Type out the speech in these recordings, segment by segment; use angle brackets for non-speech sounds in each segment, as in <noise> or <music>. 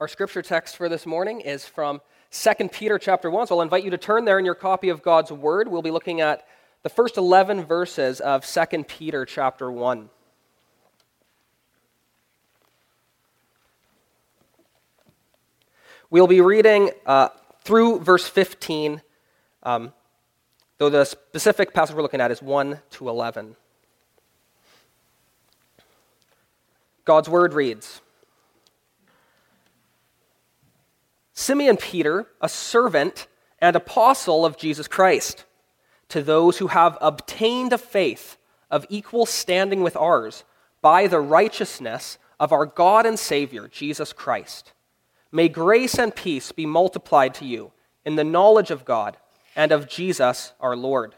Our scripture text for this morning is from 2 Peter chapter 1. So I'll invite you to turn there in your copy of God's Word. We'll be looking at the first 11 verses of 2 Peter chapter 1. We'll be reading uh, through verse 15, um, though the specific passage we're looking at is 1 to 11. God's Word reads Simeon Peter, a servant and apostle of Jesus Christ, to those who have obtained a faith of equal standing with ours by the righteousness of our God and Savior, Jesus Christ. May grace and peace be multiplied to you in the knowledge of God and of Jesus our Lord.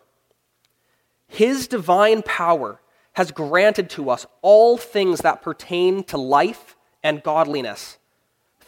His divine power has granted to us all things that pertain to life and godliness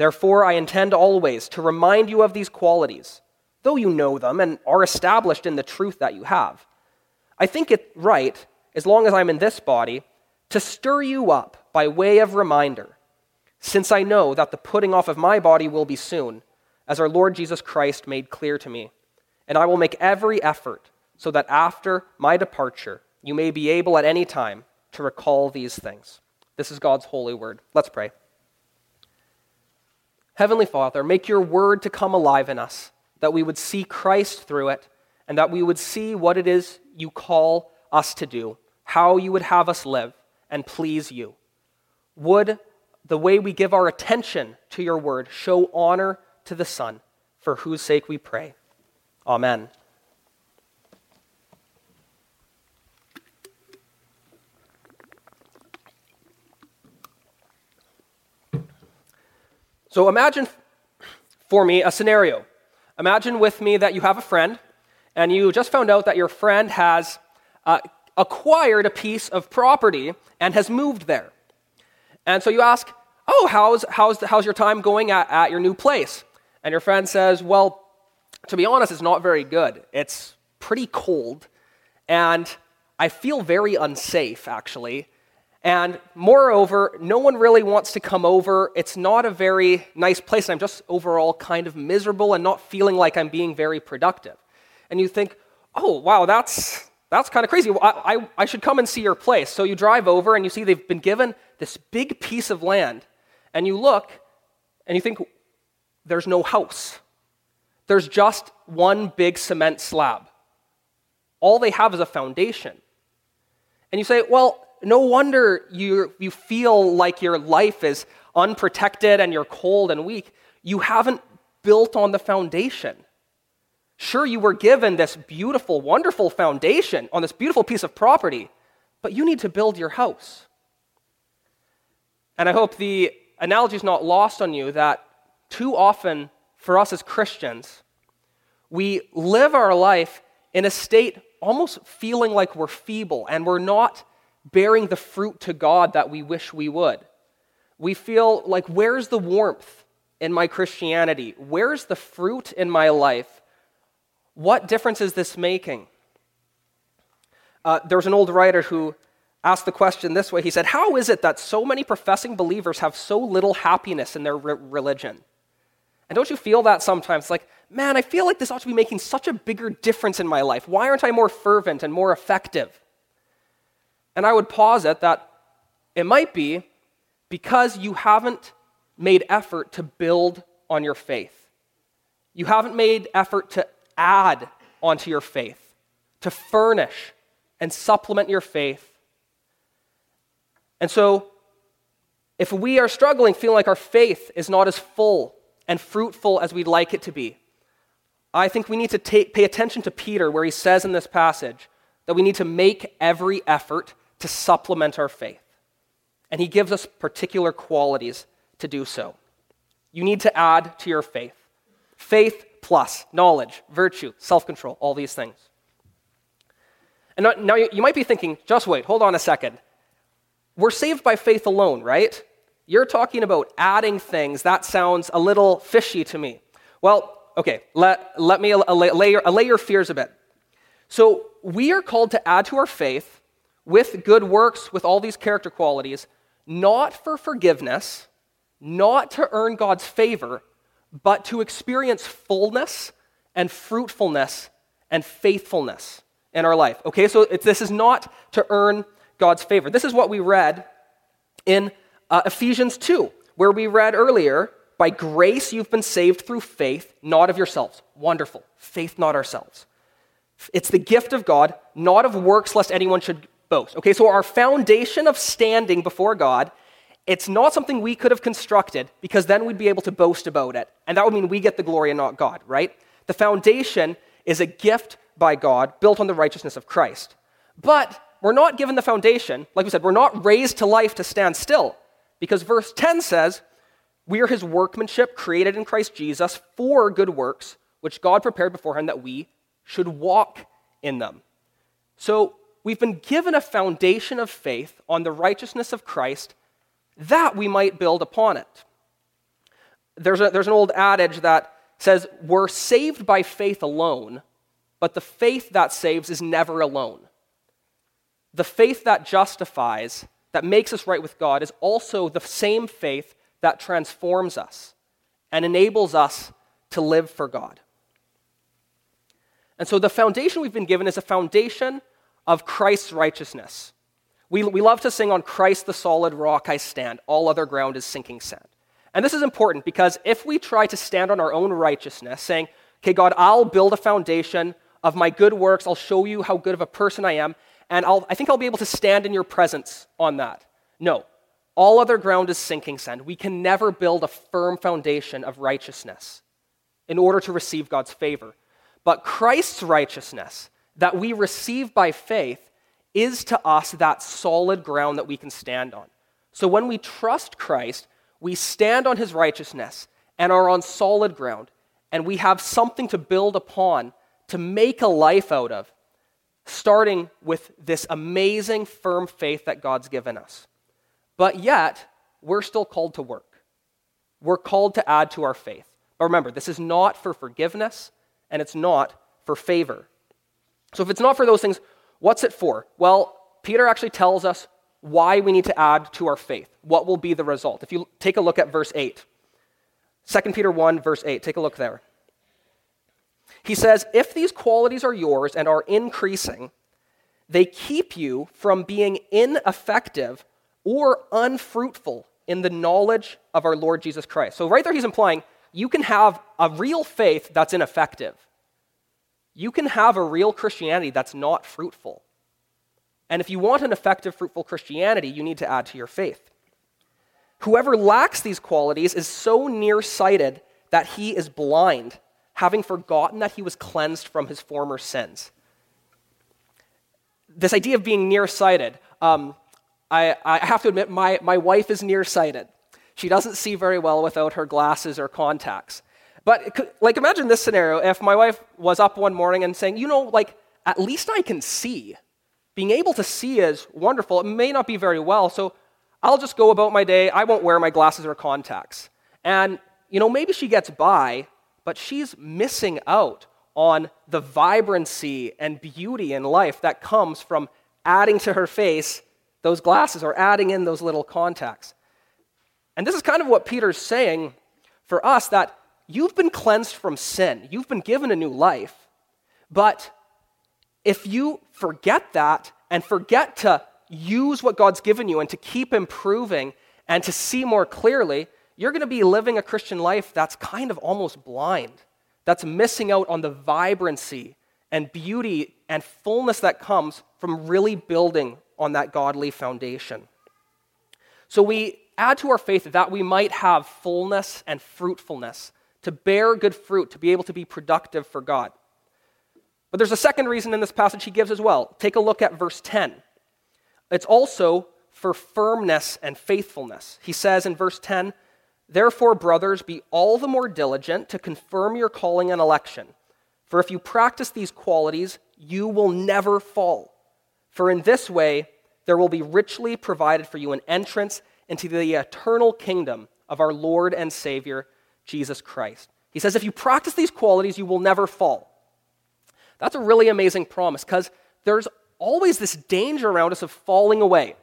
Therefore, I intend always to remind you of these qualities, though you know them and are established in the truth that you have. I think it right, as long as I'm in this body, to stir you up by way of reminder, since I know that the putting off of my body will be soon, as our Lord Jesus Christ made clear to me. And I will make every effort so that after my departure, you may be able at any time to recall these things. This is God's holy word. Let's pray. Heavenly Father, make your word to come alive in us, that we would see Christ through it, and that we would see what it is you call us to do, how you would have us live and please you. Would the way we give our attention to your word show honor to the Son, for whose sake we pray. Amen. So imagine for me a scenario. Imagine with me that you have a friend, and you just found out that your friend has uh, acquired a piece of property and has moved there. And so you ask, Oh, how's, how's, how's your time going at, at your new place? And your friend says, Well, to be honest, it's not very good. It's pretty cold, and I feel very unsafe, actually. And moreover, no one really wants to come over. It's not a very nice place. I'm just overall kind of miserable and not feeling like I'm being very productive. And you think, oh, wow, that's, that's kind of crazy. I, I, I should come and see your place. So you drive over and you see they've been given this big piece of land. And you look and you think, there's no house. There's just one big cement slab. All they have is a foundation. And you say, well, no wonder you, you feel like your life is unprotected and you're cold and weak. You haven't built on the foundation. Sure, you were given this beautiful, wonderful foundation on this beautiful piece of property, but you need to build your house. And I hope the analogy is not lost on you that too often for us as Christians, we live our life in a state almost feeling like we're feeble and we're not bearing the fruit to God that we wish we would. We feel like, where's the warmth in my Christianity? Where's the fruit in my life? What difference is this making? Uh, there was an old writer who asked the question this way. He said, How is it that so many professing believers have so little happiness in their re- religion? And don't you feel that sometimes? Like, man, I feel like this ought to be making such a bigger difference in my life. Why aren't I more fervent and more effective? And I would pause at that it might be because you haven't made effort to build on your faith. You haven't made effort to add onto your faith, to furnish and supplement your faith. And so, if we are struggling, feeling like our faith is not as full and fruitful as we'd like it to be, I think we need to take, pay attention to Peter, where he says in this passage that we need to make every effort to supplement our faith. And he gives us particular qualities to do so. You need to add to your faith faith plus knowledge, virtue, self control, all these things. And now you might be thinking, just wait, hold on a second. We're saved by faith alone, right? You're talking about adding things. That sounds a little fishy to me. Well, okay, let, let me allay, allay your fears a bit. So, we are called to add to our faith with good works, with all these character qualities, not for forgiveness, not to earn God's favor, but to experience fullness and fruitfulness and faithfulness in our life. Okay, so this is not to earn God's favor. This is what we read in uh, Ephesians 2, where we read earlier, by grace you've been saved through faith, not of yourselves. Wonderful. Faith, not ourselves. It's the gift of God, not of works, lest anyone should boast. Okay, so our foundation of standing before God, it's not something we could have constructed because then we'd be able to boast about it. And that would mean we get the glory and not God, right? The foundation is a gift by God built on the righteousness of Christ. But we're not given the foundation. Like we said, we're not raised to life to stand still. Because verse 10 says, We are his workmanship created in Christ Jesus for good works, which God prepared beforehand that we should walk in them. So we've been given a foundation of faith on the righteousness of Christ that we might build upon it. There's, a, there's an old adage that says, We're saved by faith alone, but the faith that saves is never alone. The faith that justifies, that makes us right with God, is also the same faith that transforms us and enables us to live for God. And so the foundation we've been given is a foundation of Christ's righteousness. We, we love to sing on Christ the solid rock I stand, all other ground is sinking sand. And this is important because if we try to stand on our own righteousness, saying, okay, God, I'll build a foundation of my good works, I'll show you how good of a person I am, and I'll, I think I'll be able to stand in your presence on that. No. All other ground is sinking sand. We can never build a firm foundation of righteousness in order to receive God's favor. But Christ's righteousness that we receive by faith is to us that solid ground that we can stand on. So when we trust Christ, we stand on his righteousness and are on solid ground, and we have something to build upon to make a life out of starting with this amazing, firm faith that God's given us. But yet, we're still called to work. We're called to add to our faith. But remember, this is not for forgiveness and it's not for favor. So if it's not for those things, what's it for? Well, Peter actually tells us why we need to add to our faith. What will be the result? If you take a look at verse 8, 2 Peter 1, verse 8, take a look there. He says, If these qualities are yours and are increasing, they keep you from being ineffective or unfruitful in the knowledge of our Lord Jesus Christ. So, right there, he's implying you can have a real faith that's ineffective. You can have a real Christianity that's not fruitful. And if you want an effective, fruitful Christianity, you need to add to your faith. Whoever lacks these qualities is so nearsighted that he is blind having forgotten that he was cleansed from his former sins. This idea of being nearsighted, um, I, I have to admit, my, my wife is nearsighted. She doesn't see very well without her glasses or contacts. But, like, imagine this scenario if my wife was up one morning and saying, you know, like, at least I can see. Being able to see is wonderful. It may not be very well, so I'll just go about my day. I won't wear my glasses or contacts. And, you know, maybe she gets by, but she's missing out on the vibrancy and beauty in life that comes from adding to her face those glasses or adding in those little contacts. And this is kind of what Peter's saying for us that you've been cleansed from sin, you've been given a new life. But if you forget that and forget to use what God's given you and to keep improving and to see more clearly, you're going to be living a Christian life that's kind of almost blind, that's missing out on the vibrancy and beauty and fullness that comes from really building on that godly foundation. So we add to our faith that we might have fullness and fruitfulness, to bear good fruit, to be able to be productive for God. But there's a second reason in this passage he gives as well. Take a look at verse 10. It's also for firmness and faithfulness. He says in verse 10, Therefore, brothers, be all the more diligent to confirm your calling and election. For if you practice these qualities, you will never fall. For in this way, there will be richly provided for you an entrance into the eternal kingdom of our Lord and Savior, Jesus Christ. He says, if you practice these qualities, you will never fall. That's a really amazing promise because there's always this danger around us of falling away,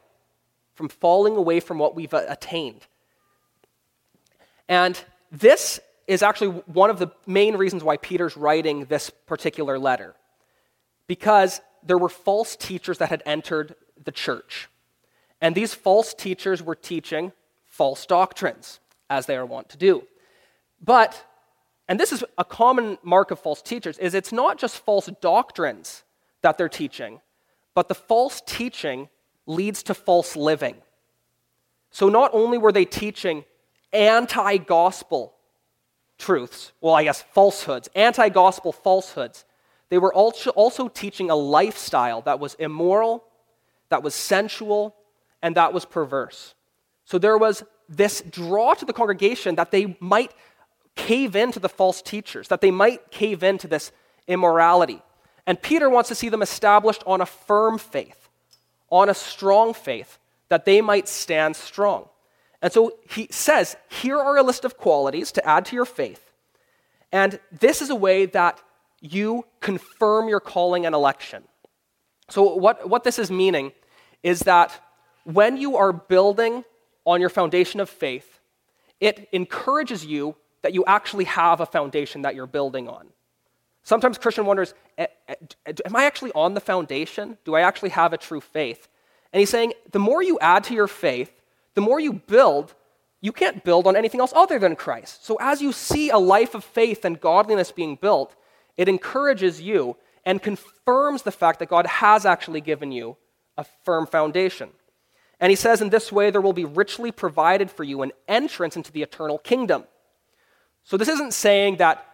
from falling away from what we've uh, attained. And this is actually one of the main reasons why Peter's writing this particular letter. Because there were false teachers that had entered the church. And these false teachers were teaching false doctrines, as they are wont to do. But, and this is a common mark of false teachers, is it's not just false doctrines that they're teaching, but the false teaching leads to false living. So not only were they teaching anti gospel truths, well, I guess falsehoods, anti gospel falsehoods, they were also teaching a lifestyle that was immoral, that was sensual, and that was perverse. So there was this draw to the congregation that they might cave into the false teachers, that they might cave into this immorality. And Peter wants to see them established on a firm faith, on a strong faith, that they might stand strong. And so he says, here are a list of qualities to add to your faith. And this is a way that you confirm your calling and election. So, what, what this is meaning is that when you are building on your foundation of faith, it encourages you that you actually have a foundation that you're building on. Sometimes Christian wonders, am I actually on the foundation? Do I actually have a true faith? And he's saying, the more you add to your faith, the more you build, you can't build on anything else other than Christ. So as you see a life of faith and godliness being built, it encourages you and confirms the fact that God has actually given you a firm foundation. And he says, In this way, there will be richly provided for you an entrance into the eternal kingdom. So this isn't saying that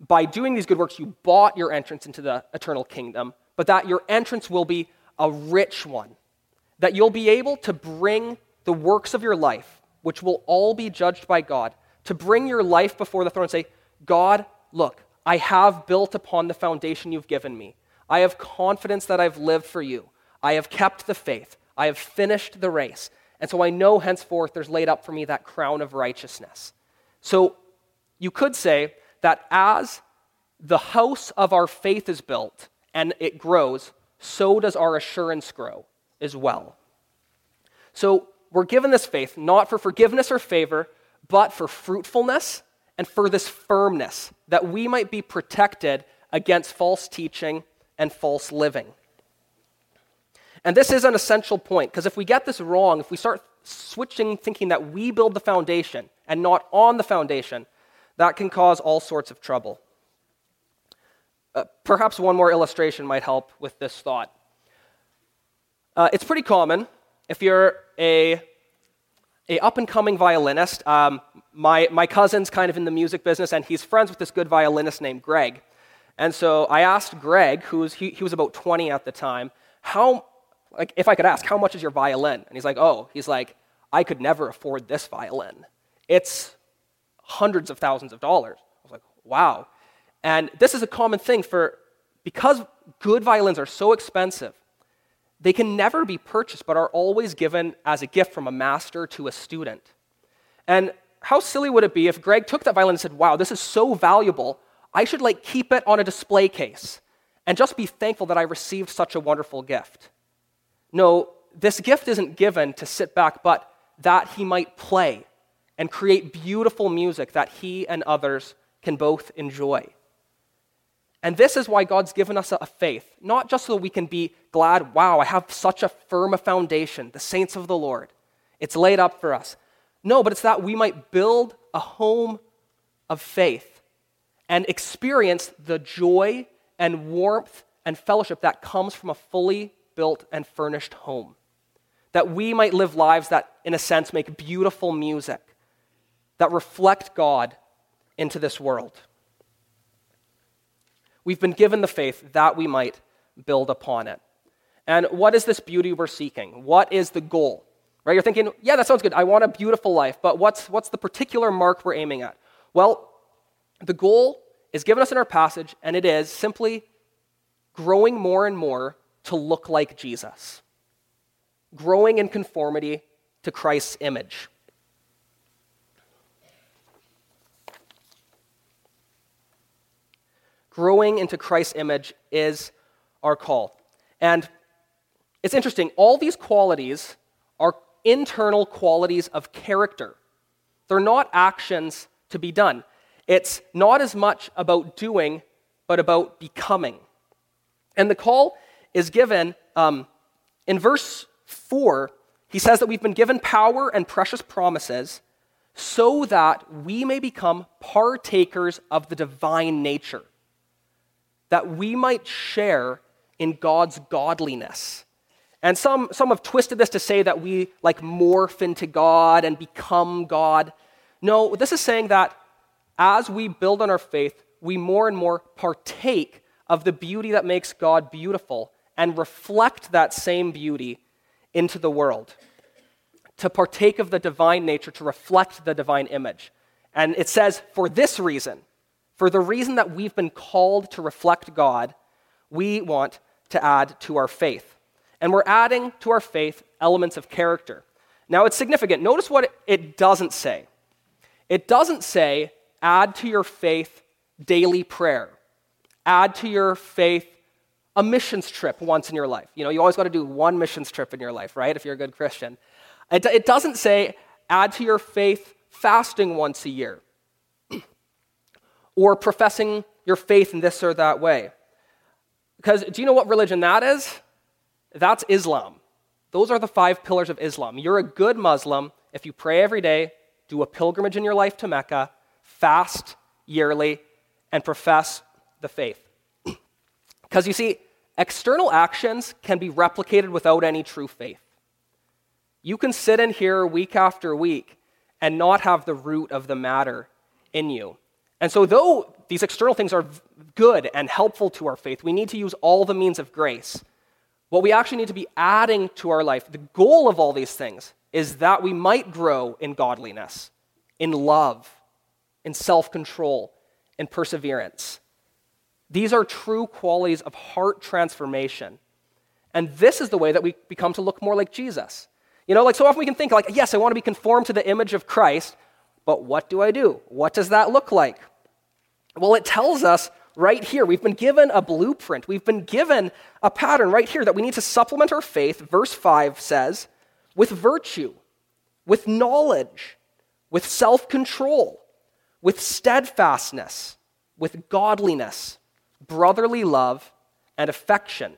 by doing these good works, you bought your entrance into the eternal kingdom, but that your entrance will be a rich one. That you'll be able to bring the works of your life, which will all be judged by God, to bring your life before the throne and say, God, look, I have built upon the foundation you've given me. I have confidence that I've lived for you. I have kept the faith. I have finished the race. And so I know henceforth there's laid up for me that crown of righteousness. So you could say that as the house of our faith is built and it grows, so does our assurance grow as well. So we're given this faith not for forgiveness or favor, but for fruitfulness and for this firmness, that we might be protected against false teaching and false living. And this is an essential point, because if we get this wrong, if we start switching thinking that we build the foundation and not on the foundation, that can cause all sorts of trouble. Uh, perhaps one more illustration might help with this thought. Uh, it's pretty common if you're a, a up and coming violinist. Um, my, my cousin's kind of in the music business, and he's friends with this good violinist named Greg. And so I asked Greg, who's he, he was about 20 at the time, how like if I could ask, how much is your violin? And he's like, oh, he's like, I could never afford this violin. It's hundreds of thousands of dollars. I was like, wow. And this is a common thing for, because good violins are so expensive, they can never be purchased, but are always given as a gift from a master to a student. And how silly would it be if Greg took that violin and said, wow, this is so valuable, I should like keep it on a display case and just be thankful that I received such a wonderful gift. No, this gift isn't given to sit back, but that he might play and create beautiful music that he and others can both enjoy. And this is why God's given us a faith, not just so we can be glad, wow, I have such a firm a foundation, the saints of the Lord. It's laid up for us. No, but it's that we might build a home of faith and experience the joy and warmth and fellowship that comes from a fully built and furnished home. That we might live lives that, in a sense, make beautiful music, that reflect God into this world. We've been given the faith that we might build upon it. And what is this beauty we're seeking? What is the goal? Right? You're thinking, yeah, that sounds good. I want a beautiful life, but what's, what's the particular mark we're aiming at? Well, the goal is given us in our passage, and it is simply growing more and more to look like Jesus, growing in conformity to Christ's image. Growing into Christ's image is our call. And it's interesting, all these qualities are internal qualities of character. They're not actions to be done. It's not as much about doing, but about becoming. And the call is given um, in verse 4. He says that we've been given power and precious promises so that we may become partakers of the divine nature that we might share in God's godliness. And some, some have twisted this to say that we like morph into God and become God. No, this is saying that as we build on our faith, we more and more partake of the beauty that makes God beautiful and reflect that same beauty into the world. To partake of the divine nature, to reflect the divine image. And it says, for this reason, for the reason that we've been called to reflect God, we want to add to our faith. And we're adding to our faith elements of character. Now, it's significant. Notice what it doesn't say. It doesn't say, add to your faith daily prayer, add to your faith a missions trip once in your life. You know, you always got to do one missions trip in your life, right? If you're a good Christian. It, it doesn't say, add to your faith fasting once a year or professing your faith in this or that way. Because do you know what religion that is? That's Islam. Those are the five pillars of Islam. You're a good Muslim if you pray every day, do a pilgrimage in your life to Mecca, fast yearly, and profess the faith. <clears throat> Because you see, external actions can be replicated without any true faith. You can sit in here week after week and not have the root of the matter in you. And so, though these external things are good and helpful to our faith, we need to use all the means of grace. What we actually need to be adding to our life, the goal of all these things, is that we might grow in godliness, in love, in self control, in perseverance. These are true qualities of heart transformation. And this is the way that we become to look more like Jesus. You know, like so often we can think, like, yes, I want to be conformed to the image of Christ, but what do I do? What does that look like? Well, it tells us right here. We've been given a blueprint. We've been given a pattern right here that we need to supplement our faith. Verse 5 says, with virtue, with knowledge, with self control, with steadfastness, with godliness, brotherly love, and affection.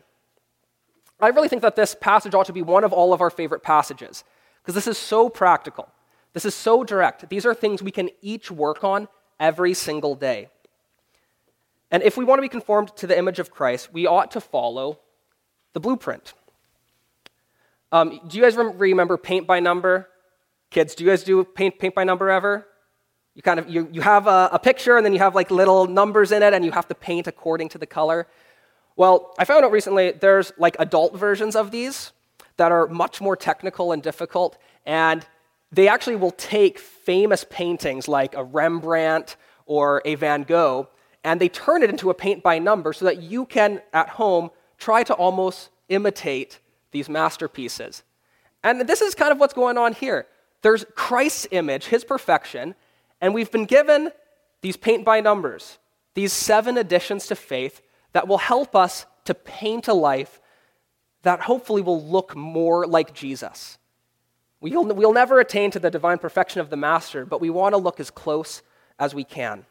I really think that this passage ought to be one of all of our favorite passages because this is so practical. This is so direct. These are things we can each work on every single day. And if we want to be conformed to the image of Christ, we ought to follow the blueprint. Um, do you guys remember paint by number? Kids, do you guys do paint, paint by number ever? You kind of you, you have a, a picture and then you have like little numbers in it and you have to paint according to the color. Well, I found out recently there's like adult versions of these that are much more technical and difficult, and they actually will take famous paintings like a Rembrandt or a Van Gogh and they turn it into a paint by number so that you can, at home, try to almost imitate these masterpieces. And this is kind of what's going on here. There's Christ's image, his perfection, and we've been given these paint by numbers these seven additions to faith that will help us to paint a life that hopefully will look more like Jesus. We'll, we'll never attain to the divine perfection of the Master, but we want to look as close as we can.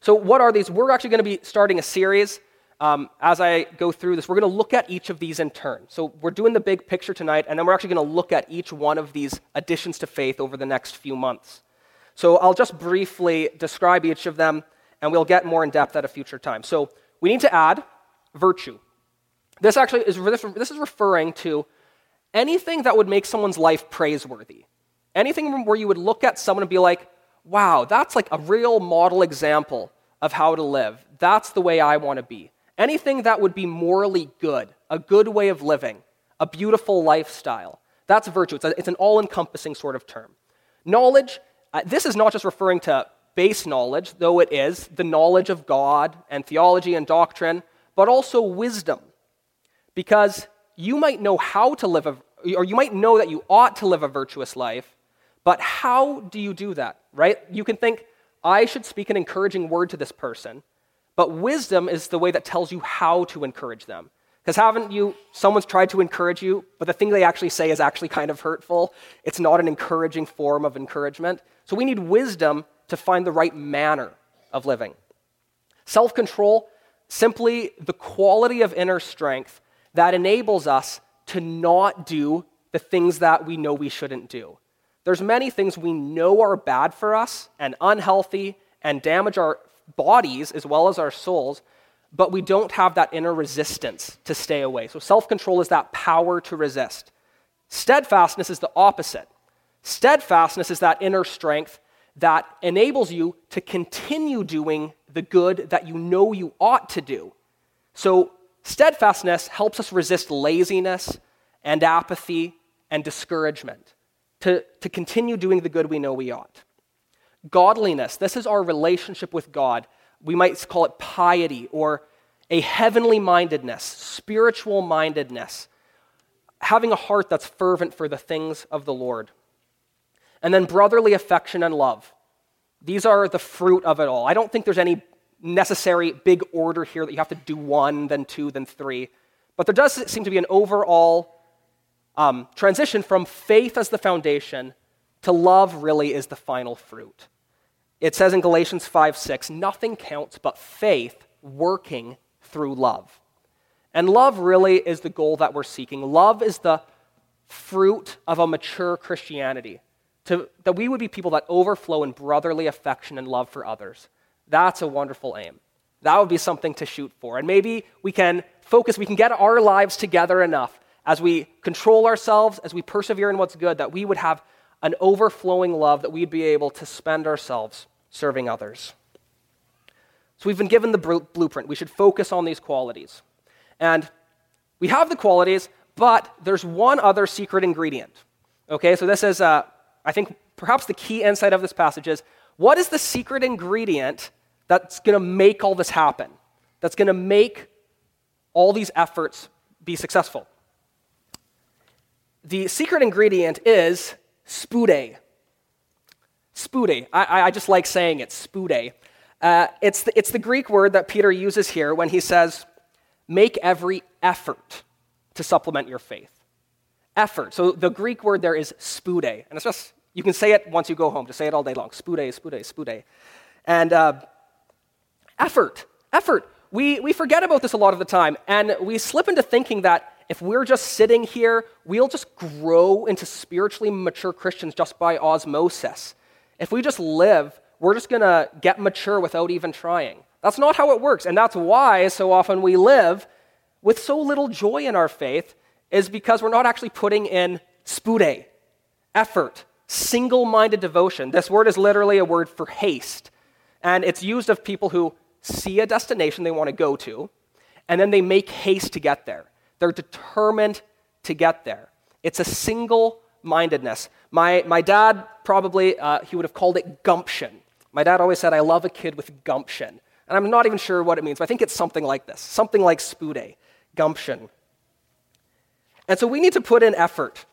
So, what are these? We're actually going to be starting a series. Um, as I go through this, we're going to look at each of these in turn. So, we're doing the big picture tonight, and then we're actually going to look at each one of these additions to faith over the next few months. So, I'll just briefly describe each of them, and we'll get more in depth at a future time. So, we need to add virtue. This actually is this is referring to anything that would make someone's life praiseworthy. Anything where you would look at someone and be like, wow, that's like a real model example of how to live. That's the way I want to be. Anything that would be morally good, a good way of living, a beautiful lifestyle. That's virtue. It's, a, it's an all encompassing sort of term. Knowledge, uh, this is not just referring to base knowledge, though it is, the knowledge of God and theology and doctrine, but also wisdom. Because you might know how to live, a, or you might know that you ought to live a virtuous life, but how do you do that, right? You can think, I should speak an encouraging word to this person, but wisdom is the way that tells you how to encourage them. Because haven't you, someone's tried to encourage you, but the thing they actually say is actually kind of hurtful? It's not an encouraging form of encouragement. So we need wisdom to find the right manner of living. Self control, simply the quality of inner strength that enables us to not do the things that we know we shouldn't do. There's many things we know are bad for us and unhealthy and damage our bodies as well as our souls, but we don't have that inner resistance to stay away. So self control is that power to resist. Steadfastness is the opposite. Steadfastness is that inner strength that enables you to continue doing the good that you know you ought to do. So Steadfastness helps us resist laziness and apathy and discouragement, to, to continue doing the good we know we ought. Godliness, this is our relationship with God. We might call it piety or a heavenly mindedness, spiritual mindedness, having a heart that's fervent for the things of the Lord. And then brotherly affection and love. These are the fruit of it all. I don't think there's any necessary big order here that you have to do one, then two, then three. But there does seem to be an overall um, transition from faith as the foundation to love really is the final fruit. It says in Galatians 5 6, nothing counts but faith working through love. And love really is the goal that we're seeking. Love is the fruit of a mature Christianity. To, that we would be people that overflow in brotherly affection and love for others. That's a wonderful aim. That would be something to shoot for. And maybe we can focus, we can get our lives together enough as we control ourselves, as we persevere in what's good, that we would have an overflowing love that we'd be able to spend ourselves serving others. So we've been given the blueprint. We should focus on these qualities. And we have the qualities, but there's one other secret ingredient. Okay, so this is, uh, I think, perhaps the key insight of this passage is what is the secret ingredient that's going to make all this happen, that's going to make all these efforts be successful. The secret ingredient is spude. Spude. I, I just like saying it, spude. Uh, it's, the, it's the Greek word that Peter uses here when he says, make every effort to supplement your faith. Effort. So the Greek word there is spude. And it's just, you can say it once you go home. Just say it all day long. Spude, spude, spude. And uh, effort, effort. We, we forget about this a lot of the time, and we slip into thinking that if we're just sitting here, we'll just grow into spiritually mature Christians just by osmosis. If we just live, we're just going to get mature without even trying. That's not how it works, and that's why so often we live with so little joy in our faith, is because we're not actually putting in spude, effort, single minded devotion. This word is literally a word for haste, and it's used of people who see a destination they want to go to, and then they make haste to get there. They're determined to get there. It's a single mindedness. My, my dad probably, uh, he would have called it gumption. My dad always said, I love a kid with gumption. And I'm not even sure what it means, but I think it's something like this something like spude, gumption. And so we need to put in effort.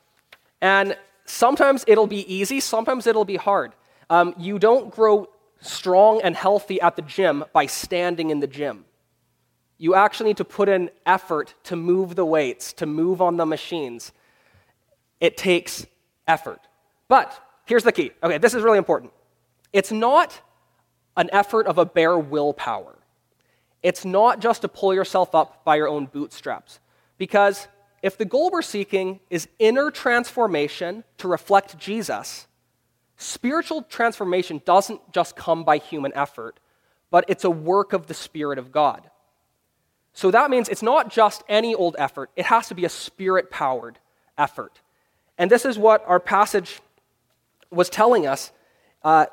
And sometimes it'll be easy, sometimes it'll be hard. Um, you don't grow strong and healthy at the gym by standing in the gym. You actually need to put in effort to move the weights, to move on the machines. It takes effort. But here's the key. Okay, this is really important. It's not an effort of a bare willpower. It's not just to pull yourself up by your own bootstraps. Because if the goal we're seeking is inner transformation to reflect Jesus, spiritual transformation doesn't just come by human effort, but it's a work of the Spirit of God. So that means it's not just any old effort, it has to be a spirit powered effort. And this is what our passage was telling us uh,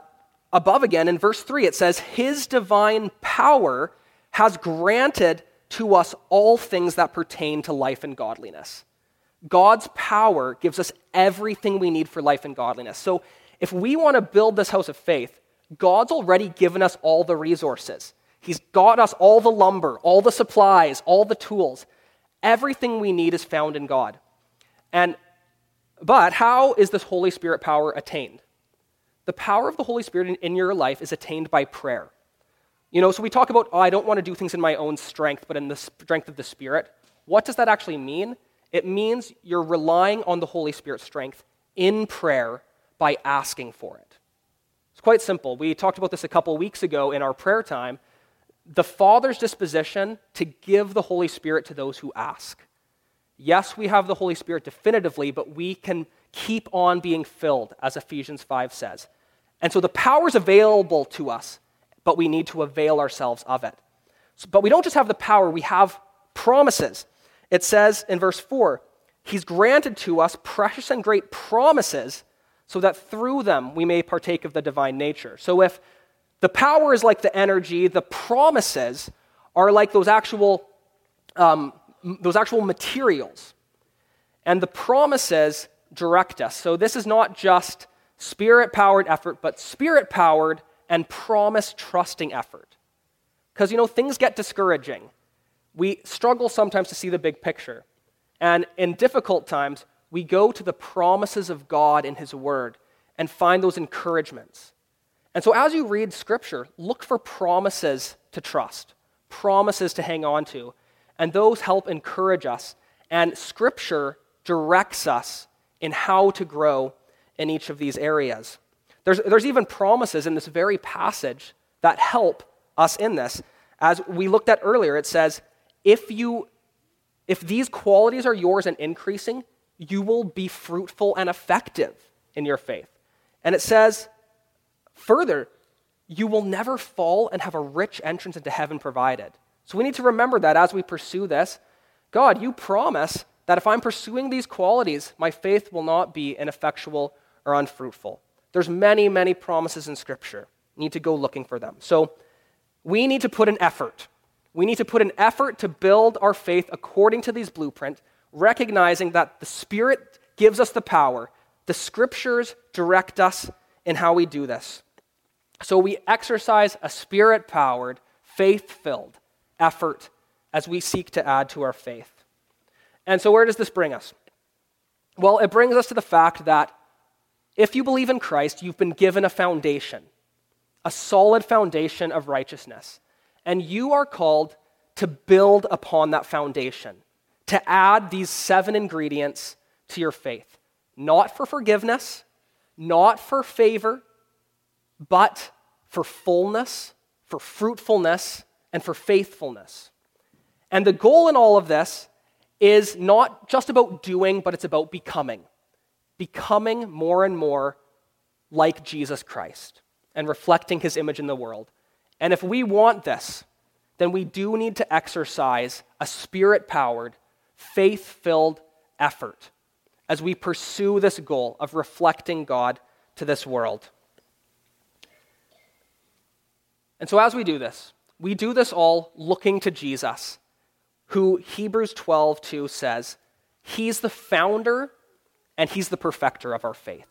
above again in verse 3. It says, His divine power has granted to us all things that pertain to life and godliness. God's power gives us everything we need for life and godliness. So if we want to build this house of faith, God's already given us all the resources. He's got us all the lumber, all the supplies, all the tools. Everything we need is found in God. And but how is this Holy Spirit power attained? The power of the Holy Spirit in, in your life is attained by prayer. You know, so we talk about, oh, I don't want to do things in my own strength, but in the strength of the Spirit. What does that actually mean? It means you're relying on the Holy Spirit's strength in prayer by asking for it. It's quite simple. We talked about this a couple weeks ago in our prayer time the Father's disposition to give the Holy Spirit to those who ask. Yes, we have the Holy Spirit definitively, but we can keep on being filled, as Ephesians 5 says. And so the power is available to us, but we need to avail ourselves of it. So, but we don't just have the power, we have promises. It says in verse 4 He's granted to us precious and great promises so that through them we may partake of the divine nature. So if the power is like the energy, the promises are like those actual, um, those actual materials. And the promises direct us. So this is not just spirit powered effort, but spirit powered and promise trusting effort. Because, you know, things get discouraging. We struggle sometimes to see the big picture. And in difficult times, we go to the promises of God in His Word and find those encouragements. And so, as you read Scripture, look for promises to trust, promises to hang on to, and those help encourage us. And Scripture directs us in how to grow in each of these areas. There's, there's even promises in this very passage that help us in this. As we looked at earlier, it says, if, you, if these qualities are yours and increasing, you will be fruitful and effective in your faith. And it says, Further, you will never fall and have a rich entrance into heaven provided. So we need to remember that as we pursue this. God, you promise that if I'm pursuing these qualities, my faith will not be ineffectual or unfruitful. There's many, many promises in Scripture. You need to go looking for them. So we need to put an effort. We need to put an effort to build our faith according to these blueprint, recognizing that the Spirit gives us the power. The Scriptures direct us in how we do this. So we exercise a spirit powered, faith filled effort as we seek to add to our faith. And so, where does this bring us? Well, it brings us to the fact that if you believe in Christ, you've been given a foundation, a solid foundation of righteousness. And you are called to build upon that foundation, to add these seven ingredients to your faith. Not for forgiveness, not for favor, but for fullness, for fruitfulness, and for faithfulness. And the goal in all of this is not just about doing, but it's about becoming. Becoming more and more like Jesus Christ and reflecting his image in the world. And if we want this, then we do need to exercise a spirit powered, faith filled effort as we pursue this goal of reflecting God to this world. And so, as we do this, we do this all looking to Jesus, who Hebrews 12 2 says, He's the founder and He's the perfecter of our faith.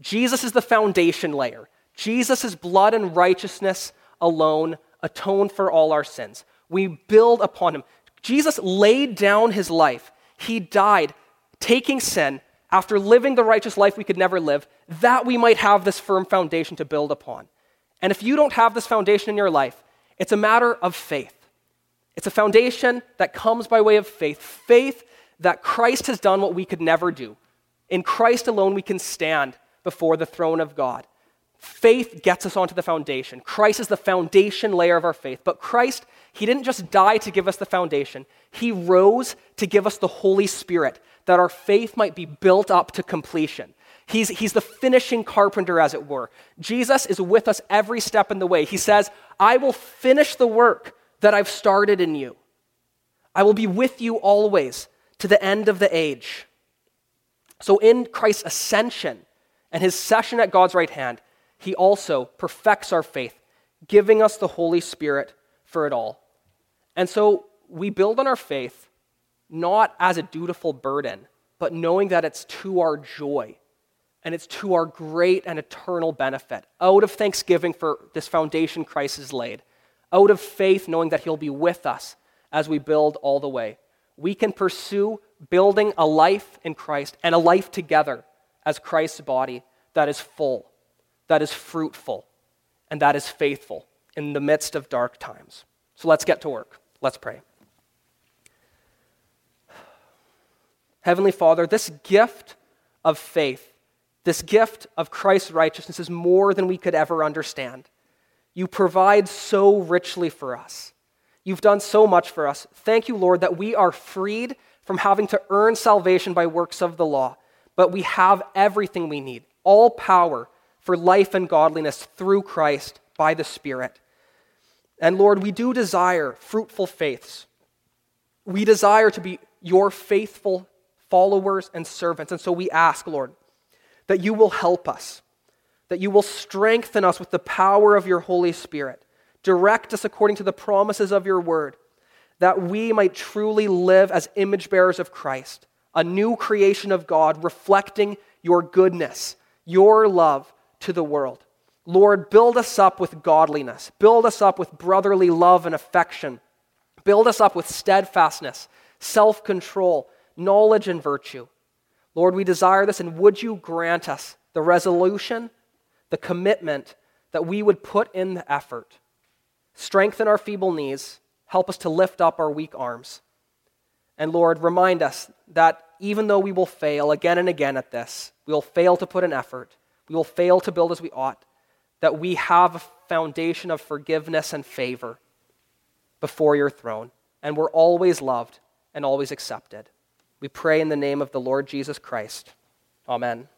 Jesus is the foundation layer. Jesus' blood and righteousness alone atone for all our sins. We build upon Him. Jesus laid down His life, He died, taking sin after living the righteous life we could never live, that we might have this firm foundation to build upon. And if you don't have this foundation in your life, it's a matter of faith. It's a foundation that comes by way of faith faith that Christ has done what we could never do. In Christ alone, we can stand before the throne of God. Faith gets us onto the foundation. Christ is the foundation layer of our faith. But Christ, He didn't just die to give us the foundation, He rose to give us the Holy Spirit, that our faith might be built up to completion. He's, he's the finishing carpenter, as it were. Jesus is with us every step in the way. He says, I will finish the work that I've started in you. I will be with you always to the end of the age. So, in Christ's ascension and his session at God's right hand, he also perfects our faith, giving us the Holy Spirit for it all. And so, we build on our faith not as a dutiful burden, but knowing that it's to our joy and it's to our great and eternal benefit. Out of thanksgiving for this foundation Christ has laid, out of faith, knowing that He'll be with us as we build all the way, we can pursue building a life in Christ and a life together as Christ's body that is full, that is fruitful, and that is faithful in the midst of dark times. So let's get to work. Let's pray. Heavenly Father, this gift of faith this gift of Christ's righteousness is more than we could ever understand. You provide so richly for us. You've done so much for us. Thank you, Lord, that we are freed from having to earn salvation by works of the law, but we have everything we need, all power for life and godliness through Christ by the Spirit. And Lord, we do desire fruitful faiths. We desire to be your faithful followers and servants. And so we ask, Lord, that you will help us, that you will strengthen us with the power of your Holy Spirit, direct us according to the promises of your word, that we might truly live as image bearers of Christ, a new creation of God, reflecting your goodness, your love to the world. Lord, build us up with godliness, build us up with brotherly love and affection, build us up with steadfastness, self control, knowledge, and virtue. Lord, we desire this, and would you grant us the resolution, the commitment that we would put in the effort? Strengthen our feeble knees, help us to lift up our weak arms. And Lord, remind us that even though we will fail again and again at this, we will fail to put an effort, we will fail to build as we ought, that we have a foundation of forgiveness and favor before your throne, and we're always loved and always accepted. We pray in the name of the Lord Jesus Christ. Amen.